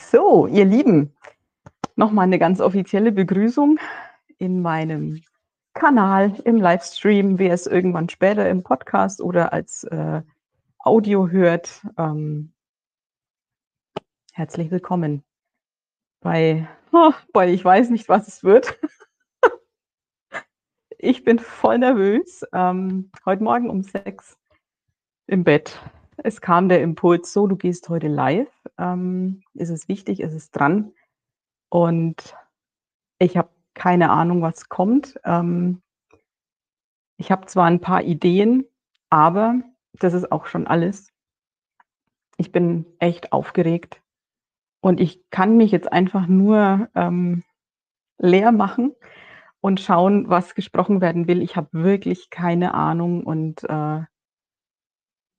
So, ihr Lieben, nochmal eine ganz offizielle Begrüßung in meinem Kanal, im Livestream, wer es irgendwann später im Podcast oder als äh, Audio hört. Ähm, herzlich willkommen bei, oh, bei Ich weiß nicht, was es wird. ich bin voll nervös. Ähm, heute Morgen um sechs im Bett es kam der Impuls so, du gehst heute live. Ähm, ist es wichtig, ist es dran? Und ich habe keine Ahnung, was kommt. Ähm, ich habe zwar ein paar Ideen, aber das ist auch schon alles. Ich bin echt aufgeregt und ich kann mich jetzt einfach nur ähm, leer machen und schauen, was gesprochen werden will. Ich habe wirklich keine Ahnung und äh,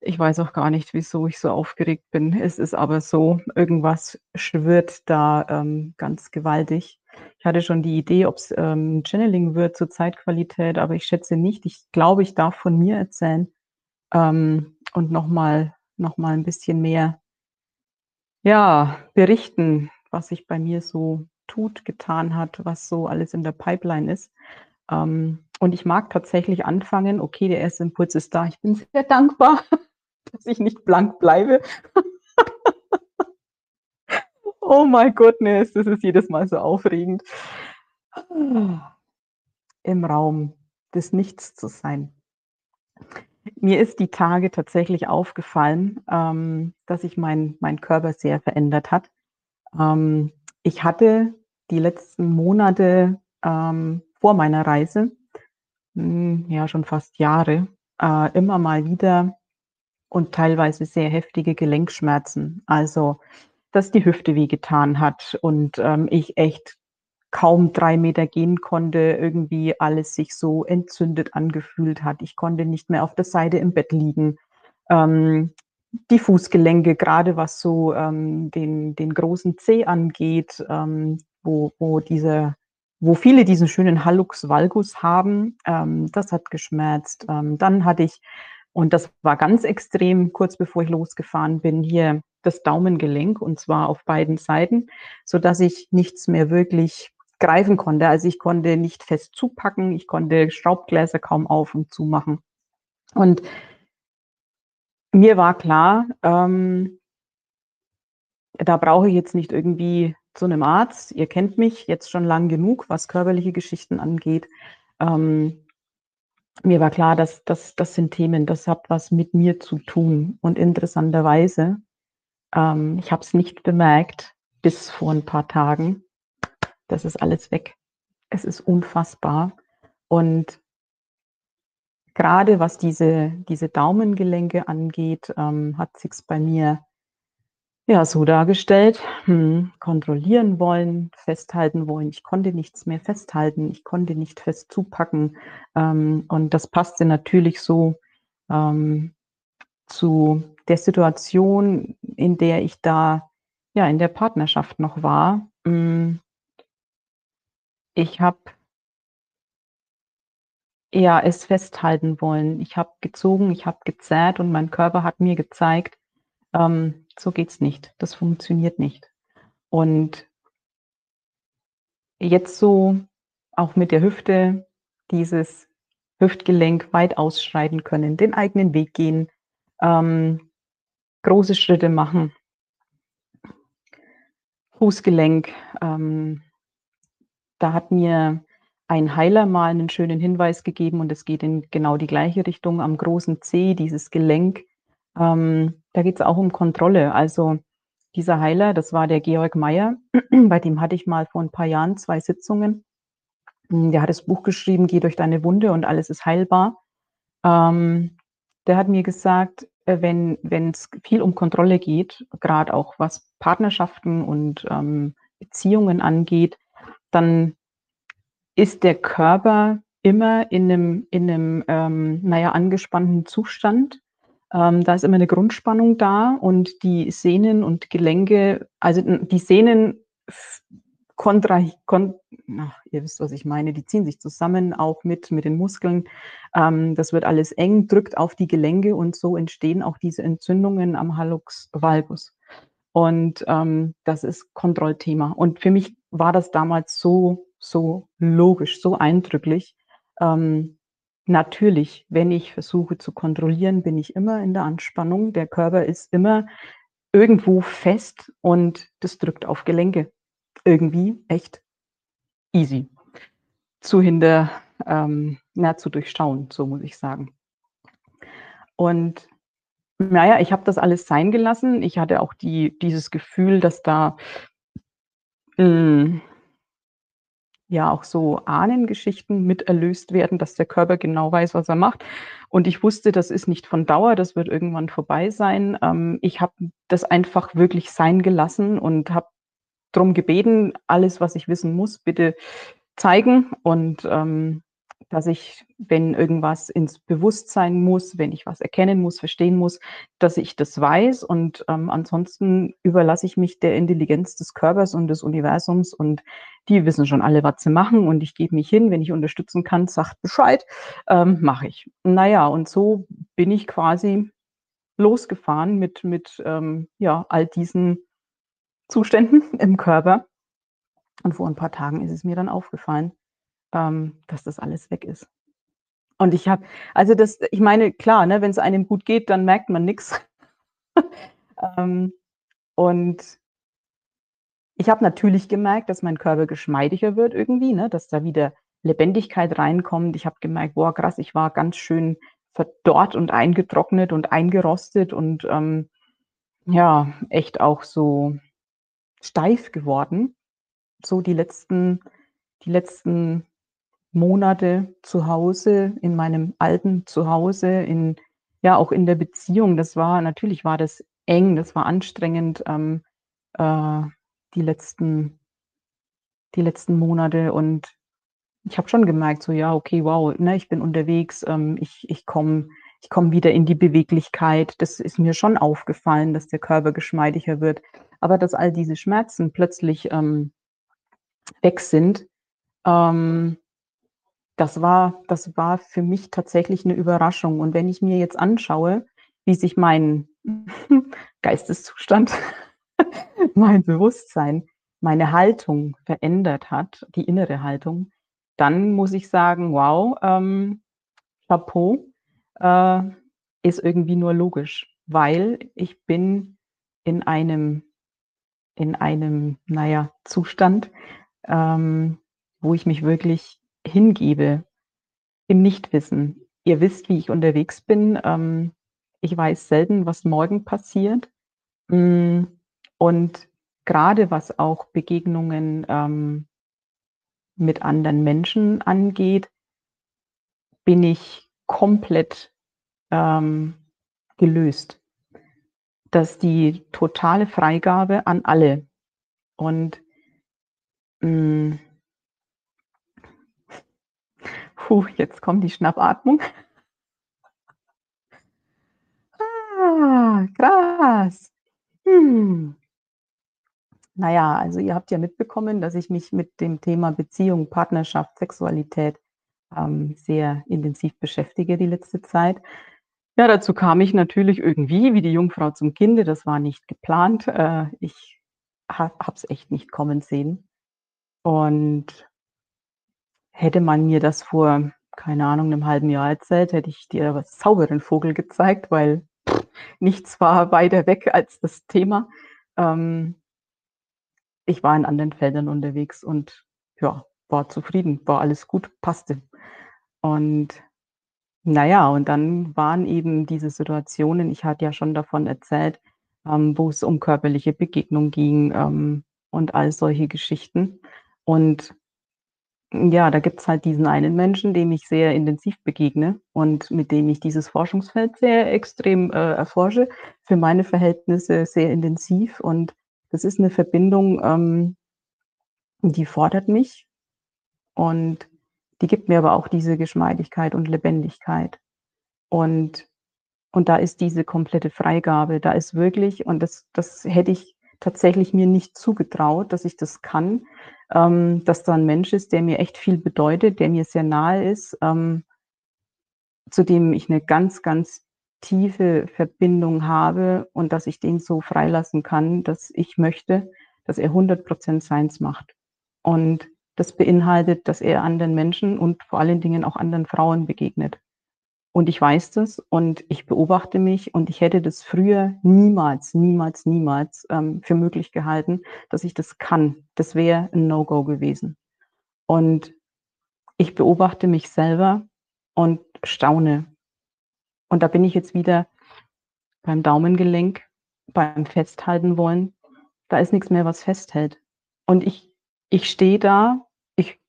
ich weiß auch gar nicht, wieso ich so aufgeregt bin. Es ist aber so, irgendwas schwirrt da ähm, ganz gewaltig. Ich hatte schon die Idee, ob es ähm, Channeling wird zur Zeitqualität, aber ich schätze nicht. Ich glaube, ich darf von mir erzählen ähm, und nochmal noch mal ein bisschen mehr ja, berichten, was sich bei mir so tut, getan hat, was so alles in der Pipeline ist. Ähm, und ich mag tatsächlich anfangen, okay, der erste Impuls ist da, ich bin sehr dankbar dass ich nicht blank bleibe. oh my goodness, das ist jedes Mal so aufregend. Im Raum des Nichts zu sein. Mir ist die Tage tatsächlich aufgefallen, ähm, dass sich mein, mein Körper sehr verändert hat. Ähm, ich hatte die letzten Monate ähm, vor meiner Reise, mh, hm, ja schon fast Jahre, äh, immer mal wieder und teilweise sehr heftige Gelenkschmerzen. Also, dass die Hüfte wehgetan hat und ähm, ich echt kaum drei Meter gehen konnte, irgendwie alles sich so entzündet angefühlt hat. Ich konnte nicht mehr auf der Seite im Bett liegen. Ähm, die Fußgelenke, gerade was so ähm, den, den großen Zeh angeht, ähm, wo, wo diese wo viele diesen schönen Hallux valgus haben, ähm, das hat geschmerzt. Ähm, dann hatte ich und das war ganz extrem, kurz bevor ich losgefahren bin, hier das Daumengelenk und zwar auf beiden Seiten, so dass ich nichts mehr wirklich greifen konnte. Also ich konnte nicht fest zupacken, ich konnte Schraubgläser kaum auf und zumachen. Und mir war klar, ähm, da brauche ich jetzt nicht irgendwie zu einem Arzt. Ihr kennt mich jetzt schon lang genug, was körperliche Geschichten angeht. Ähm, mir war klar, dass das, das sind Themen, das hat was mit mir zu tun. Und interessanterweise, ähm, ich habe es nicht bemerkt bis vor ein paar Tagen. Das ist alles weg. Es ist unfassbar. Und gerade was diese, diese Daumengelenke angeht, ähm, hat sich's bei mir ja, so dargestellt, hm, kontrollieren wollen, festhalten wollen. Ich konnte nichts mehr festhalten, ich konnte nicht fest zupacken. Ähm, und das passte natürlich so ähm, zu der Situation, in der ich da ja in der Partnerschaft noch war. Hm, ich habe ja es festhalten wollen. Ich habe gezogen, ich habe gezerrt und mein Körper hat mir gezeigt, ähm, so geht's nicht. Das funktioniert nicht. Und jetzt so auch mit der Hüfte dieses Hüftgelenk weit ausschreiten können, den eigenen Weg gehen, ähm, große Schritte machen, Fußgelenk. Ähm, da hat mir ein Heiler mal einen schönen Hinweis gegeben und es geht in genau die gleiche Richtung am großen C, dieses Gelenk ähm, da geht es auch um Kontrolle. Also dieser Heiler, das war der Georg Meyer, bei dem hatte ich mal vor ein paar Jahren zwei Sitzungen. Hm, der hat das Buch geschrieben, Geh durch deine Wunde und alles ist heilbar. Ähm, der hat mir gesagt, äh, wenn es viel um Kontrolle geht, gerade auch was Partnerschaften und ähm, Beziehungen angeht, dann ist der Körper immer in einem, in einem ähm, naja, angespannten Zustand ähm, da ist immer eine Grundspannung da und die Sehnen und Gelenke, also die Sehnen kontra, kon, ach, ihr wisst, was ich meine, die ziehen sich zusammen, auch mit, mit den Muskeln. Ähm, das wird alles eng, drückt auf die Gelenke und so entstehen auch diese Entzündungen am Hallux valgus. Und ähm, das ist Kontrollthema. Und für mich war das damals so, so logisch, so eindrücklich. Ähm, natürlich, wenn ich versuche zu kontrollieren, bin ich immer in der Anspannung. Der Körper ist immer irgendwo fest und das drückt auf Gelenke. Irgendwie echt easy zu hinter, ähm, na, zu durchschauen, so muss ich sagen. Und naja, ich habe das alles sein gelassen. Ich hatte auch die, dieses Gefühl, dass da mh, hm, ja auch so Ahnengeschichten mit erlöst werden, dass der Körper genau weiß, was er macht. Und ich wusste, das ist nicht von Dauer, das wird irgendwann vorbei sein. Ähm, ich habe das einfach wirklich sein gelassen und habe darum gebeten, alles, was ich wissen muss, bitte zeigen und ähm, dass ich, wenn irgendwas ins Bewusstsein muss, wenn ich was erkennen muss, verstehen muss, dass ich das weiß. Und ähm, ansonsten überlasse ich mich der Intelligenz des Körpers und des Universums. Und die wissen schon alle, was sie machen. Und ich gebe mich hin, wenn ich unterstützen kann, sagt Bescheid, ähm, mache ich. Naja, und so bin ich quasi losgefahren mit, mit ähm, ja, all diesen Zuständen im Körper. Und vor ein paar Tagen ist es mir dann aufgefallen, ähm, dass das alles weg ist. Und ich habe, also das, ich meine, klar, ne, wenn es einem gut geht, dann merkt man nichts. ähm, und ich habe natürlich gemerkt, dass mein Körper geschmeidiger wird irgendwie, ne, dass da wieder Lebendigkeit reinkommt. Ich habe gemerkt, boah, krass, ich war ganz schön verdorrt und eingetrocknet und eingerostet und ähm, ja, echt auch so steif geworden so die letzten, die letzten Monate zu Hause, in meinem alten Zuhause, in, ja, auch in der Beziehung. Das war, natürlich war das eng, das war anstrengend, ähm, äh, die letzten, die letzten Monate und ich habe schon gemerkt, so ja, okay, wow, ne, ich bin unterwegs, ähm, ich, ich komme ich komm wieder in die Beweglichkeit. Das ist mir schon aufgefallen, dass der Körper geschmeidiger wird. Aber dass all diese Schmerzen plötzlich ähm, weg sind. Ähm, das war, das war für mich tatsächlich eine Überraschung. Und wenn ich mir jetzt anschaue, wie sich mein Geisteszustand, mein Bewusstsein, meine Haltung verändert hat, die innere Haltung, dann muss ich sagen, wow, ähm, Chapeau, äh, ist irgendwie nur logisch, weil ich bin in einem, in einem, naja, Zustand, ähm, wo ich mich wirklich hingebe im Nichtwissen. Ihr wisst, wie ich unterwegs bin. Ähm, ich weiß selten, was morgen passiert. Mm, und gerade was auch Begegnungen ähm, mit anderen Menschen angeht, bin ich komplett ähm, gelöst. Das ist die totale Freigabe an alle. Und Mm. Puh, jetzt kommt die Schnappatmung. Ah, krass. Hm. Naja, also ihr habt ja mitbekommen, dass ich mich mit dem Thema Beziehung, Partnerschaft, Sexualität ähm, sehr intensiv beschäftige die letzte Zeit. Ja, dazu kam ich natürlich irgendwie wie die Jungfrau zum Kinde. Das war nicht geplant. Äh, ich habe es echt nicht kommen sehen. Und hätte man mir das vor, keine Ahnung, einem halben Jahr erzählt, hätte ich dir was sauberen Vogel gezeigt, weil nichts war weiter weg als das Thema. Ähm, ich war in anderen Feldern unterwegs und ja, war zufrieden, war alles gut, passte. Und naja, und dann waren eben diese Situationen, ich hatte ja schon davon erzählt, ähm, wo es um körperliche Begegnung ging ähm, und all solche Geschichten. Und ja, da gibt es halt diesen einen Menschen, dem ich sehr intensiv begegne und mit dem ich dieses Forschungsfeld sehr extrem äh, erforsche, für meine Verhältnisse sehr intensiv. Und das ist eine Verbindung, ähm, die fordert mich und die gibt mir aber auch diese Geschmeidigkeit und Lebendigkeit. Und, und da ist diese komplette Freigabe, da ist wirklich, und das, das hätte ich tatsächlich mir nicht zugetraut, dass ich das kann, ähm, dass da ein Mensch ist, der mir echt viel bedeutet, der mir sehr nahe ist, ähm, zu dem ich eine ganz, ganz tiefe Verbindung habe und dass ich den so freilassen kann, dass ich möchte, dass er 100 Prozent seins macht. Und das beinhaltet, dass er anderen Menschen und vor allen Dingen auch anderen Frauen begegnet. Und ich weiß das und ich beobachte mich und ich hätte das früher niemals, niemals, niemals ähm, für möglich gehalten, dass ich das kann. Das wäre ein No-Go gewesen. Und ich beobachte mich selber und staune. Und da bin ich jetzt wieder beim Daumengelenk, beim Festhalten wollen. Da ist nichts mehr, was festhält. Und ich, ich stehe da, ich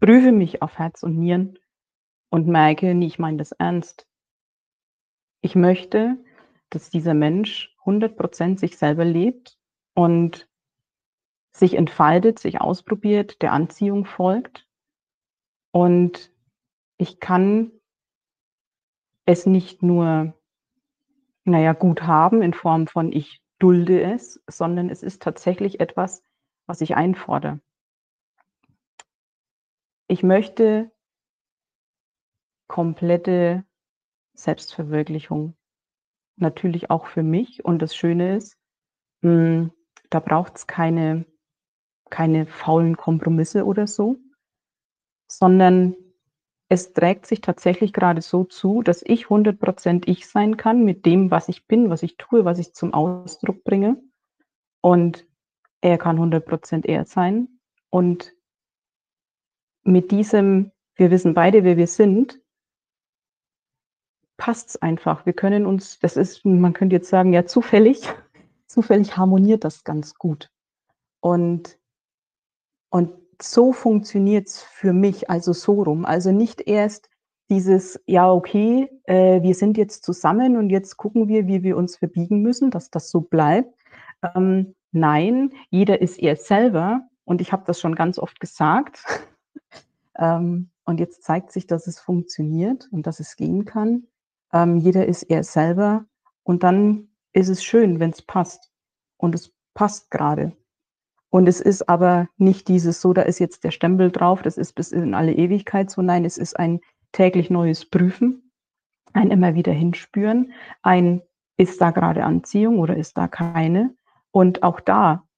prüfe mich auf Herz und Nieren und merke, nee, ich meine das ernst. Ich möchte, dass dieser Mensch 100% sich selber lebt und sich entfaltet, sich ausprobiert, der Anziehung folgt. Und ich kann es nicht nur, naja, gut haben in Form von ich dulde es, sondern es ist tatsächlich etwas, was ich einfordere. Ich möchte komplette Selbstverwirklichung. Natürlich auch für mich. Und das Schöne ist, mh, hm, da braucht es keine, keine faulen Kompromisse oder so, sondern es trägt sich tatsächlich gerade so zu, dass ich 100% ich sein kann mit dem, was ich bin, was ich tue, was ich zum Ausdruck bringe. Und er kann 100% er sein. Und mit diesem, wir wissen beide, wer wir sind, passt es einfach. Wir können uns, das ist, man könnte jetzt sagen, ja, zufällig, zufällig harmoniert das ganz gut. Und, und so funktioniert es für mich, also so rum. Also nicht erst dieses, ja, okay, äh, wir sind jetzt zusammen und jetzt gucken wir, wie wir uns verbiegen müssen, dass das so bleibt. Ähm, nein, jeder ist er selber und ich habe das schon ganz oft gesagt. ähm, und jetzt zeigt sich, dass es funktioniert und dass es gehen kann. Ähm, jeder ist er selber und dann ist es schön, wenn es passt. Und es passt gerade. Und es ist aber nicht dieses so, da ist jetzt der Stempel drauf, das ist bis in alle Ewigkeit so. Nein, es ist ein täglich neues Prüfen, ein immer wieder hinspüren, ein ist da gerade Anziehung oder ist da keine? Und auch da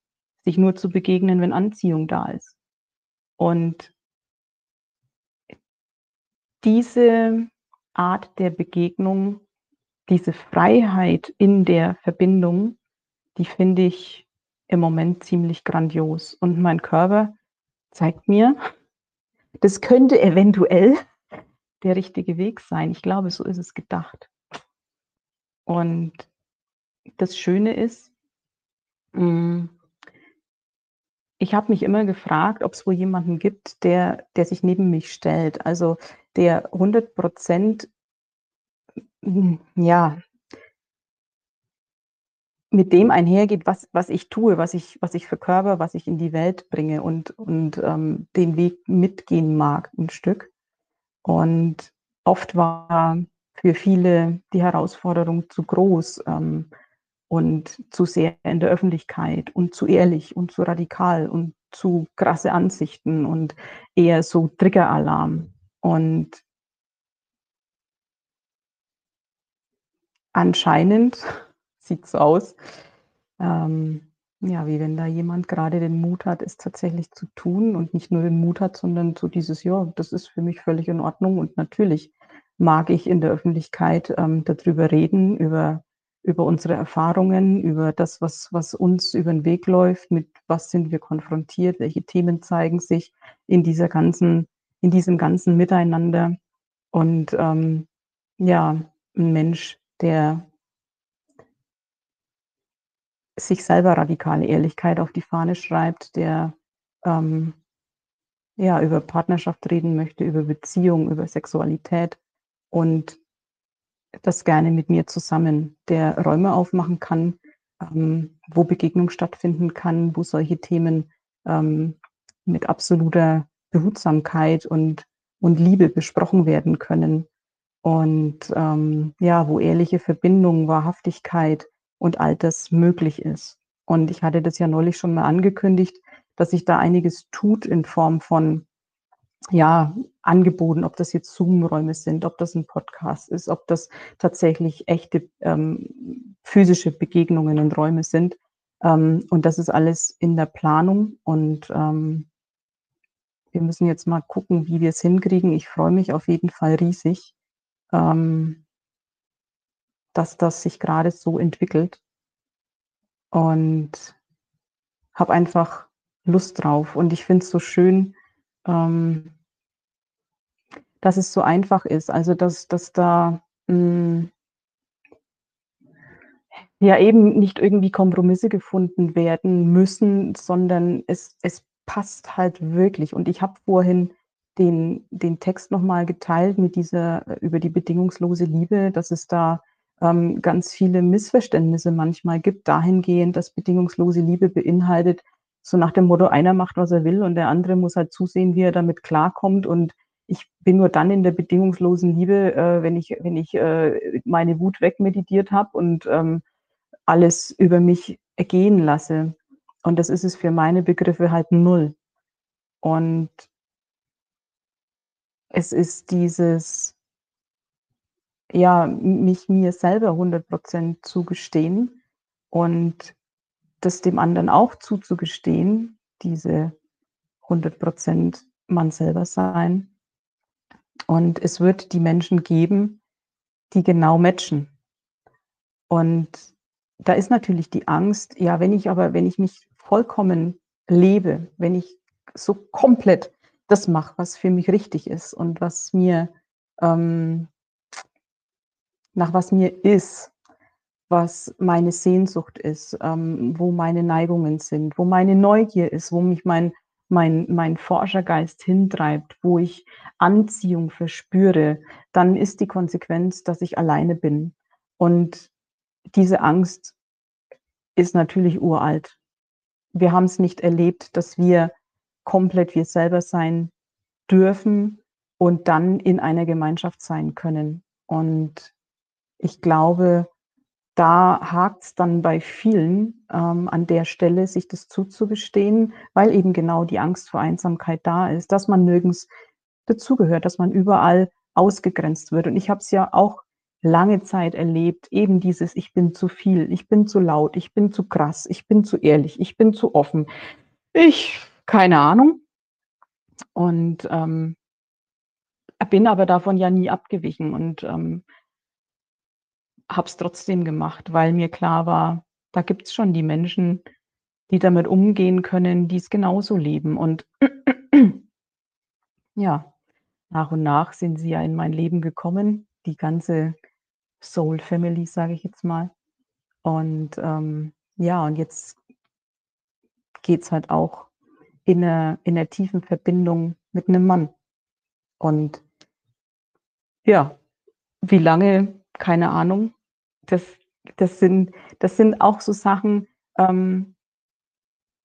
sich nur zu begegnen, wenn Anziehung da ist. Und diese Art der Begegnung, diese Freiheit in der Verbindung, die finde ich im Moment ziemlich grandios. Und mein Körper zeigt mir, das könnte eventuell der richtige Weg sein. Ich glaube, so ist es gedacht. Und das Schöne ist, mm, ich habe mich immer gefragt, ob es wohl jemanden gibt, der, der sich neben mich stellt. Also der 100 Prozent, ja, mit dem einhergeht, was, was ich tue, was ich, was ich verkörper, was ich in die Welt bringe und, und ähm, den Weg mitgehen mag, ein Stück. Und oft war für viele die Herausforderung zu groß ähm, und zu sehr in der Öffentlichkeit und zu ehrlich und zu radikal und zu krasse Ansichten und eher so Triggeralarm. Und anscheinend sieht so aus. Ähm, ja, wie wenn da jemand gerade den Mut hat, es tatsächlich zu tun und nicht nur den Mut hat, sondern so dieses, ja, das ist für mich völlig in Ordnung und natürlich mag ich in der Öffentlichkeit ähm, darüber reden, über, über unsere Erfahrungen, über das, was, was uns über den Weg läuft, mit was sind wir konfrontiert, welche Themen zeigen sich in dieser ganzen, in diesem ganzen Miteinander. Und ähm, ja, ein Mensch, der sich selber radikale Ehrlichkeit auf die Fahne schreibt, der ähm, ja über Partnerschaft reden möchte, über Beziehung, über Sexualität und das gerne mit mir zusammen, der Räume aufmachen kann, ähm, wo Begegnung stattfinden kann, wo solche Themen ähm, mit absoluter Behutsamkeit und, und Liebe besprochen werden können. Und ähm, ja, wo ehrliche Verbindung, Wahrhaftigkeit, und all das möglich ist. Und ich hatte das ja neulich schon mal angekündigt, dass sich da einiges tut in Form von ja, angeboten, ob das jetzt Zoom-Räume sind, ob das ein Podcast ist, ob das tatsächlich echte ähm, physische Begegnungen und Räume sind. Ähm, und das ist alles in der Planung und ähm, wir müssen jetzt mal gucken, wie wir es hinkriegen. Ich freue mich auf jeden Fall riesig, ähm, dass das sich gerade so entwickelt und habe einfach Lust drauf. Und ich finde es so schön, ähm, dass es so einfach ist. Also, dass, dass da mh, hm, ja eben nicht irgendwie Kompromisse gefunden werden müssen, sondern es, es passt halt wirklich. Und ich habe vorhin den, den Text nochmal geteilt mit dieser äh, über die bedingungslose Liebe, dass es da ähm, ganz viele Missverständnisse manchmal gibt, dahingehend, dass bedingungslose Liebe beinhaltet, so nach dem Motto, einer macht, was er will und der andere muss halt zusehen, wie er damit klarkommt. Und ich bin nur dann in der bedingungslosen Liebe, äh, wenn ich, wenn ich äh, meine Wut wegmeditiert habe und ähm, alles über mich ergehen lasse. Und das ist es für meine Begriffe halt null. Und es ist dieses, ja, mich mir selber 100 Prozent zugestehen und das dem anderen auch zuzugestehen, diese 100 Prozent man selber sein. Und es wird die Menschen geben, die genau matchen. Und da ist natürlich die Angst, ja, wenn ich aber, wenn ich mich vollkommen lebe, wenn ich so komplett das mache, was für mich richtig ist und was mir, ähm, nach was mir ist, was meine Sehnsucht ist, ähm, wo meine Neigungen sind, wo meine Neugier ist, wo mich mein, mein, mein Forschergeist hintreibt, wo ich Anziehung verspüre, dann ist die Konsequenz, dass ich alleine bin. Und diese Angst ist natürlich uralt. Wir haben es nicht erlebt, dass wir komplett wir selber sein dürfen und dann in einer Gemeinschaft sein können. Und ich glaube, da hakt es dann bei vielen ähm, an der Stelle, sich das zuzugestehen, weil eben genau die Angst vor Einsamkeit da ist, dass man nirgends dazugehört, dass man überall ausgegrenzt wird. Und ich habe es ja auch lange Zeit erlebt, eben dieses, ich bin zu viel, ich bin zu laut, ich bin zu krass, ich bin zu ehrlich, ich bin zu offen. Ich, keine Ahnung. Und ähm, bin aber davon ja nie abgewichen und ähm, habe es trotzdem gemacht, weil mir klar war, da gibt es schon die Menschen, die damit umgehen können, die es genauso leben. Und ja, nach und nach sind sie ja in mein Leben gekommen, die ganze Soul Family, sage ich jetzt mal. Und ähm, ja, und jetzt geht es halt auch in einer, in einer tiefen Verbindung mit einem Mann. Und ja, wie lange, keine Ahnung. Das, das, sind, das sind auch so Sachen, ähm,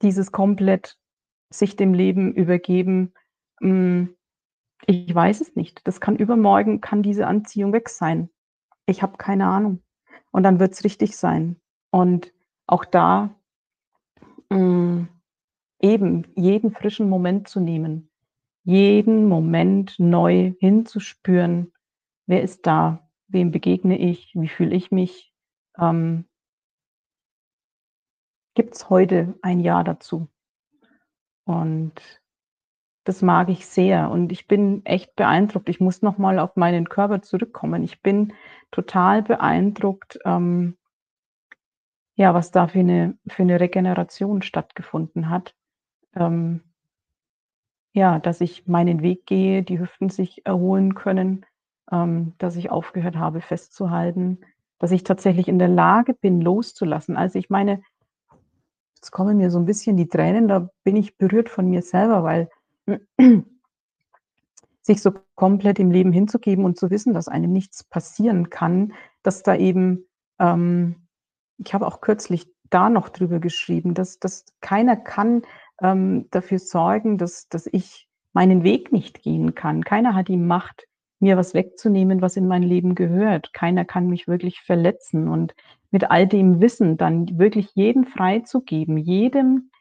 dieses komplett sich dem Leben übergeben. Hm, ich weiß es nicht. Das kann übermorgen, kann diese Anziehung weg sein ich habe keine Ahnung. Und dann wird es richtig sein. Und auch da mh, mm, eben jeden frischen Moment zu nehmen, jeden Moment neu hinzuspüren, wer ist da, wem begegne ich, wie fühle ich mich. Ähm, Gibt es heute ein Ja dazu? Und das mag ich sehr und ich bin echt beeindruckt. Ich muss noch mal auf meinen Körper zurückkommen. Ich bin total beeindruckt, ähm, ja, was da für eine, für eine Regeneration stattgefunden hat. Ähm, ja, dass ich meinen Weg gehe, die Hüften sich erholen können, ähm, dass ich aufgehört habe festzuhalten, dass ich tatsächlich in der Lage bin, loszulassen. Also ich meine, jetzt kommen mir so ein bisschen die Tränen, da bin ich berührt von mir selber, weil sich so komplett im Leben hinzugeben und zu wissen, dass einem nichts passieren kann, dass da eben, ähm, ich habe auch kürzlich da noch drüber geschrieben, dass, dass keiner kann ähm, dafür sorgen, dass, dass ich meinen Weg nicht gehen kann. Keiner hat die Macht, mir was wegzunehmen, was in mein Leben gehört. Keiner kann mich wirklich verletzen und mit all dem Wissen dann wirklich jeden freizugeben, jedem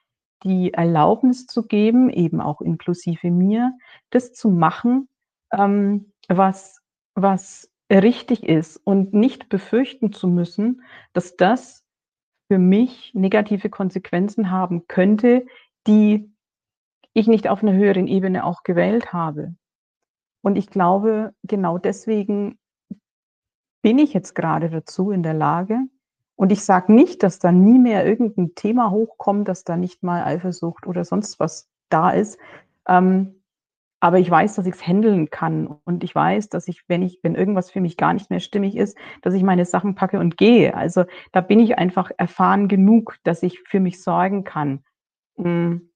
die Erlaubnis zu geben, eben auch inklusive mir, das zu machen, ähm, was was richtig ist und nicht befürchten zu müssen, dass das für mich negative Konsequenzen haben könnte, die ich nicht auf 'ner höheren Ebene auch gewählt habe. Und ich glaube, genau deswegen bin ich jetzt grade dazu in der Lage und ich sage nicht, dass da nie mehr irgend 'n Thema hochkommt, dass da nicht mal Eifersucht oder sonst was da ist. Ähm, aber ich weiß, dass ich's händeln kann und ich weiß, dass ich, wenn ich wenn irgendwas für mich gar nicht mehr stimmig ist, dass ich meine Sachen packe und gehe. Also, da bin ich einfach erfahren genug, dass ich für mich sorgen kann. Hm,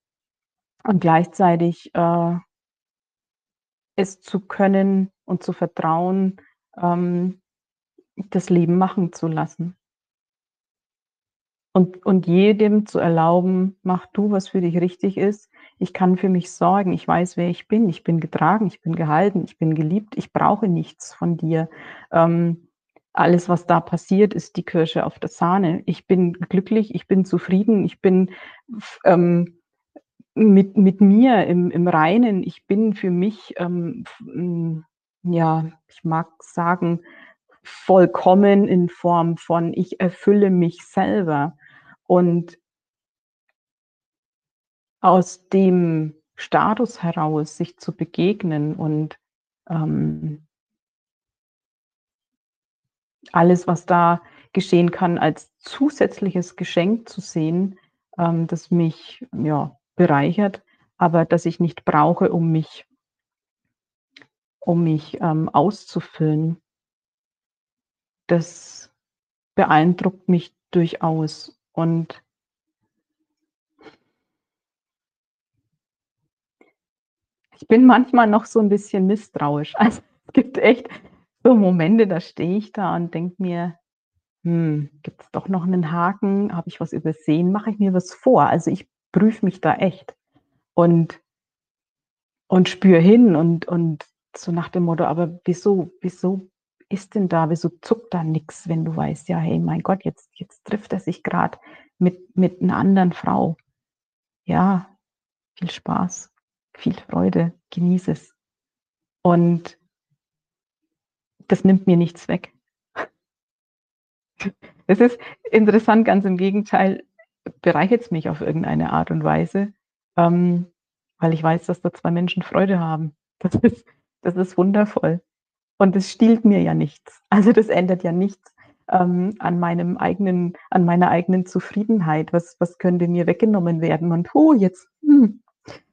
und gleichzeitig, äh es zu können und zu vertrauen, ähm, das Leben machen zu lassen. Und und jedem zu erlauben: „Mach du, was für dich richtig ist. Ich kann für mich sorgen. Ich weiß, wer ich bin. Ich bin getragen, ich bin gehalten, ich bin geliebt. Ich brauche nichts von dir. Ähm, alles, was da passiert, ist die Kirsche auf der Sahne. Ich bin glücklich, ich bin zufrieden, ich bin ähm, mit mit mir im im Reinen. Ich bin für mich, ähm, hm, ja, ich mag sagen, vollkommen in Form von ich erfülle mich selber.“ Und aus dem Status heraus sich zu begegnen und, ähm alles, was da geschehen kann, als zusätzliches Geschenk zu sehen, ähm, das mich, ja, bereichert, aber das ich nicht brauche, um mich um mich, ähm, auszufüllen. Das beeindruckt mich durchaus und ich bin manchmal noch so 'n bisschen misstrauisch. Also, es gibt echt so Momente, da stehe ich da und denke mir: „Hm, gibt's doch noch 'nen Haken? Habe ich was übersehen? Mache ich mir was vor?“ Also, ich prüfe mich da echt und und spüre hin und und so nach dem Motto: „Aber wieso wieso ist denn da wieso zuckt da nix, wenn du weißt, ja, hey, mein Gott, jetzt jetzt trifft er sich grad mit mit 'ner anderen Frau. Ja, viel Spaß, viel Freude, genieße es.“ Und das nimmt mir nichts weg. Es ist interessant, ganz im Gegenteil, bereichert's mich auf irgendeine Art und Weise, ähm, weil ich weiß, dass da 2 Menschen Freude haben. Das ist das ist wundervoll. Und das stiehlt mir ja nichts. Also, das ändert ja nichts, ähm, an meinem eigenen an meiner eigenen Zufriedenheit. Was was könnte mir weggenommen werden? Und, hu, jetzt, hm,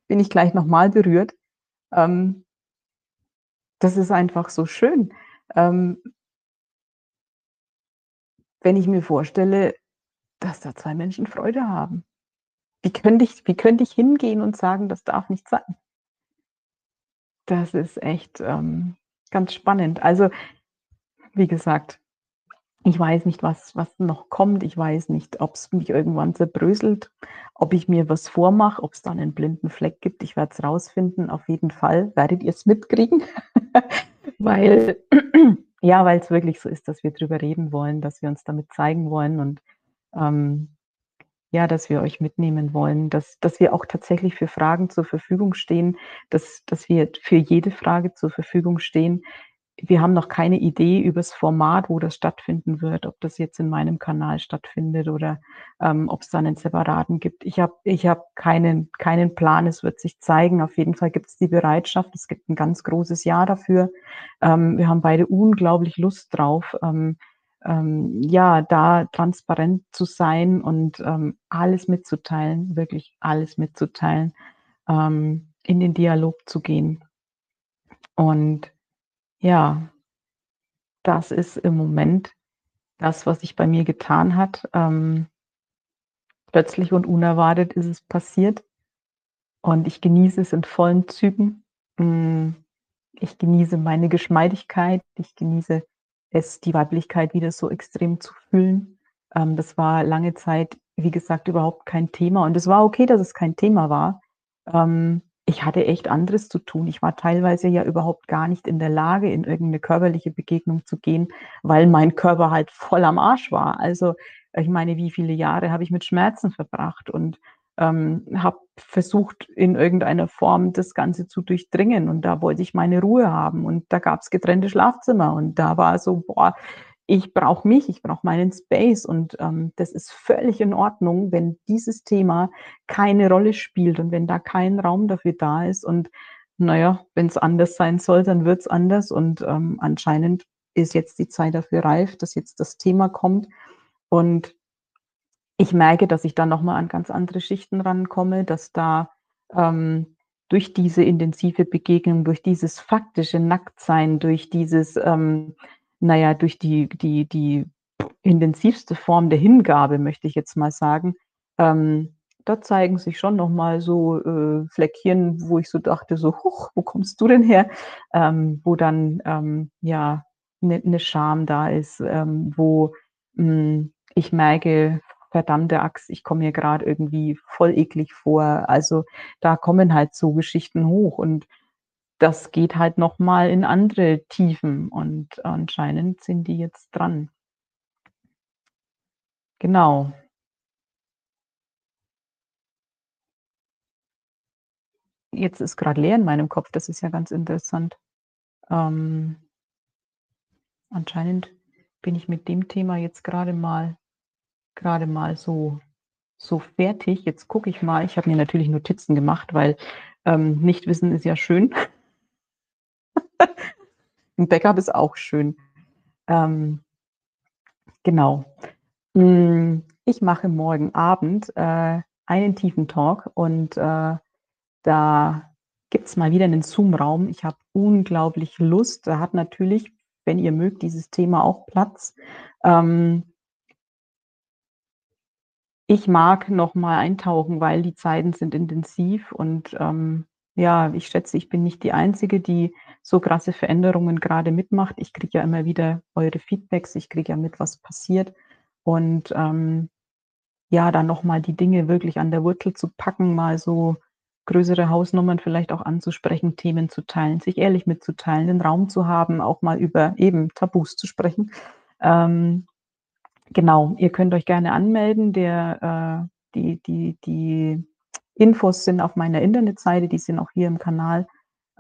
bin ich gleich noch mal berührt. Ähm das ist einfach so schön. Ähm wenn ich mir vorstelle, dass da 2 Menschen Freude haben. Wie könnte ich wie könnte ich hingehen und sagen: „Das darf nicht sein?“ Das ist echt, ähm, ganz spannend. Also, wie gesagt, ich weiß nicht, was was noch kommt. Ich weiß nicht, ob's mich irgendwann zerbröselt, ob ich mir was vormache, ob's da 'nen blinden Fleck gibt. Ich werde es rausfinden. Auf jeden Fall werdet ihr's mitkriegen, weil ja, weil's wirklich so ist, dass wir drüber reden wollen, dass wir uns damit zeigen wollen und, ähm, ja, dass wir euch mitnehmen wollen, dass dass wir auch tatsächlich für Fragen zur Verfügung stehen, dass dass wir für jede Frage zur Verfügung stehen. Wir haben noch keine Idee übers Format, wo das stattfinden wird, ob das jetzt in meinem Kanal stattfindet oder, ähm, ob's da 'nen separaten gibt. Ich habe ich habe keinen keinen Plan. Es wird sich zeigen. Auf jeden Fall gibt's die Bereitschaft. Es gibt 'n ganz großes Ja dafür. Ähm, wir haben beide unglaublich Lust drauf, ähm, ähm, ja, da transparent zu sein und, ähm, alles mitzuteilen, wirklich alles mitzuteilen, ähm, in den Dialog zu gehen. Und ja das ist im Moment das, was sich bei mir getan hat. Ähm plötzlich und unerwartet ist es passiert und ich genieße es in vollen Zügen. Hm, ich genieße meine Geschmeidigkeit. Ich genieße es, die Weiblichkeit wieder so extrem zu fühlen. Ähm, das war lange Zeit, wie gesagt, überhaupt kein Thema und es war okay, dass es kein Thema war. Ähm, ich hatte echt anderes zu tun. Ich war teilweise ja überhaupt gar nicht in der Lage, in irgend 'ne körperliche Begegnung zu gehen, weil mein Körper halt voll am Arsch war. Also, ich meine, wie viele Jahre habe ich mit Schmerzen verbracht und, ähm, habe versucht, in irgendeiner Form das Ganze zu durchdringen. Und da wollte ich meine Ruhe haben. Und da gab's getrennte Schlafzimmer. Und da war so: „Boah, ich brauche mich, ich brauche meinen Space“ und, ähm, das ist völlig in Ordnung, wenn dieses Thema keine Rolle spielt und wenn da kein Raum dafür da ist. Und na ja, wenn's anders sein soll, dann wird's anders. Und, ähm, anscheinend ist jetzt die Zeit dafür reif, dass jetzt das Thema kommt. Und ich merke, dass ich da noch mal an ganz andere Schichten rankomme, dass da, ähm, durch diese intensive Begegnung, durch dieses faktische Nacktsein, durch dieses, ähm na ja, durch die die die intensivste Form der Hingabe, möchte ich jetzt mal sagen, ähm, da zeigen sich schon noch mal so, äh, Fleckchen, wo ich so dachte so: „Huch, wo kommst du denn her?“ Ähm, wo dann, ähm, ja, 'ne 'ne Scham da ist, ähm, wo, hm, ich merke: „Verdammte Axt, ich komme mir grad irgendwie voll eklig vor.“ Also, da kommen halt so Geschichten hoch und das geht halt noch mal in andere Tiefen und anscheinend sind die jetzt dran. Genau. Jetzt ist grad leer in meinem Kopf, das ist ja ganz interessant. Ähm anscheinend bin ich mit dem Thema jetzt grade mal grade mal so so fertig. Jetzt gucke ich mal ich habe mir natürlich Notizen gemacht, weil, ähm, Nichtwissen ist ja schön. 'N Backup ist auch schön. Ähm genau. Hm, ich mache morgen Abend, äh, einen tiefen Talk und, äh, da gibt's mal wieder 'nen Zoom-Raum. Ich habe unglaublich Lust. Da hat natürlich, wenn ihr mögt, dieses Thema auch Platz. Ähm ich mag noch mal eintauchen, weil die Zeiten sind intensiv und, ähm, ja, ich schätze, ich bin nicht die Einzige, die so krasse Veränderungen grade mitmacht. Ich kriege ja immer wieder eure Feedbacks, ich kriege ja mit, was passiert und, ähm, ja, dann noch mal die Dinge wirklich an der Wurzel zu packen, mal so größere Hausnummern vielleicht auch anzusprechen, Themen zu teilen, sich ehrlich mitzuteilen, den Raum zu haben, auch mal über eben Tabus zu sprechen. Ähm, genau, ihr könnt euch gerne anmelden. Der, äh die die die Infos sind auf meiner Internetseite, die sind auch hier im Kanal.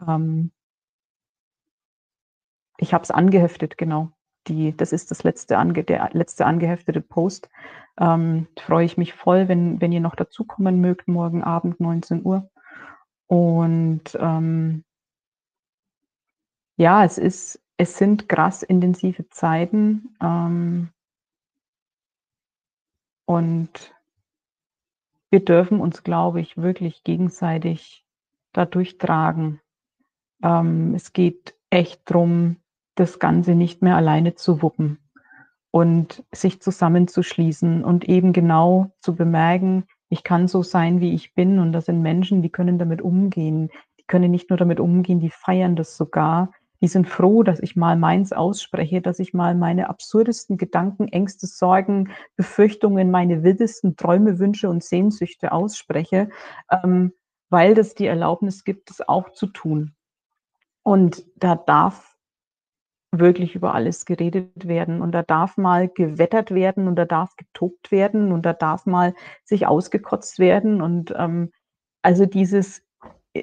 Ähm ich habe es angeheftet, genau. Die das ist das letzte ange der letzte angeheftete Post. Ähm, freue ich mich voll, wenn wenn ihr noch dazukommen mögt, morgen Abend 19:00. Und, ähm ja, es ist es sind krass intensive Zeiten, ähm und wir dürfen uns, glaube ich, wirklich gegenseitig da durchtragen. Ähm, es geht echt drum, das Ganze nicht mehr alleine zu wuppen und sich zusammenzuschließen und eben genau zu bemerken: „Ich kann so sein, wie ich bin und das sind Menschen, die können damit umgehen.“ Die können nicht nur damit umgehen, die feiern das sogar. Die sind froh, dass ich mal meins ausspreche, dass ich mal meine absurdesten Gedanken, Ängste, Sorgen, Befürchtungen, meine wildesten Träume, Wünsche und Sehnsüchte ausspreche, ähm, weil das die Erlaubnis gibt, das auch zu tun. Und da darf wirklich über alles geredet werden und da darf mal gewettert werden und da darf getobt werden und da darf mal sich ausgekotzt werden und, ähm, also dieses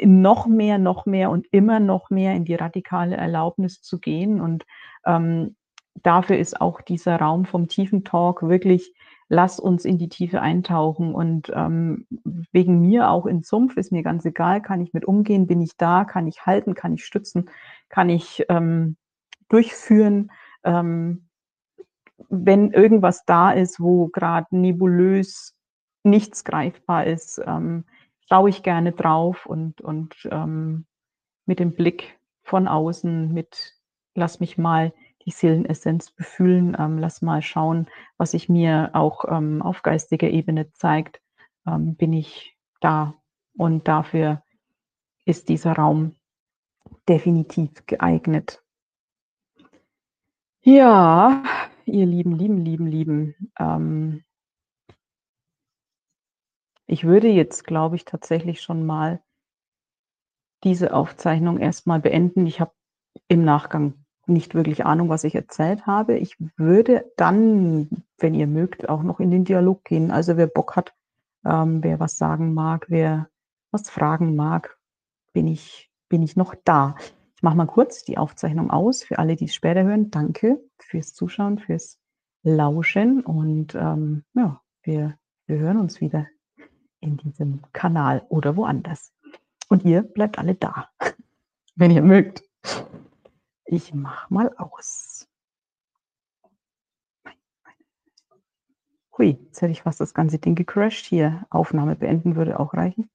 noch mehr, noch mehr und immer noch mehr in die radikale Erlaubnis zu gehen und, ähm, dafür ist auch dieser Raum vom tiefen Talk wirklich: „Lass uns in die Tiefe eintauchen“ und, ähm, wegen mir auch in Sumpf, ist mir ganz egal, kann ich mit umgehen, bin ich da, kann ich halten, kann ich stützen, kann ich, ähm, durchführen. Ähm, wenn irgendwas da ist, wo grad nebulös nichts greifbar ist, ähm, schaue ich gerne drauf und und, ähm, mit dem Blick von außen mit lass mich mal die Seelenessenz befühlen, ähm, lass mal schauen, was sich mir auch, ähm, auf geistiger Ebene zeigt, ähm, bin ich da und dafür ist dieser Raum definitiv geeignet. Ja, ihr Lieben, Lieben, Lieben, Lieben, ähm ich würde jetzt, glaube ich, tatsächlich schon mal diese Aufzeichnung erst mal beenden. Ich habe im Nachgang nicht wirklich Ahnung, was ich erzählt habe. Ich würde dann, wenn ihr mögt, auch noch in den Dialog gehen. Also, wer Bock hat, Ähm, wer was sagen mag, wer was fragen mag, bin ich bin ich noch da. Ich mache mal kurz die Aufzeichnung aus für alle, die's später hören. Danke fürs Zuschauen, fürs Lauschen und, ähm, ja, wir wir hören uns wieder in diesem Kanal oder woanders. Und ihr bleibt alle da, wenn ihr mögt. Ich mache mal aus. Hui, jetzt hätte ich fast das ganze Ding gecrashed. Hier, Aufnahme beenden würde auch reichen.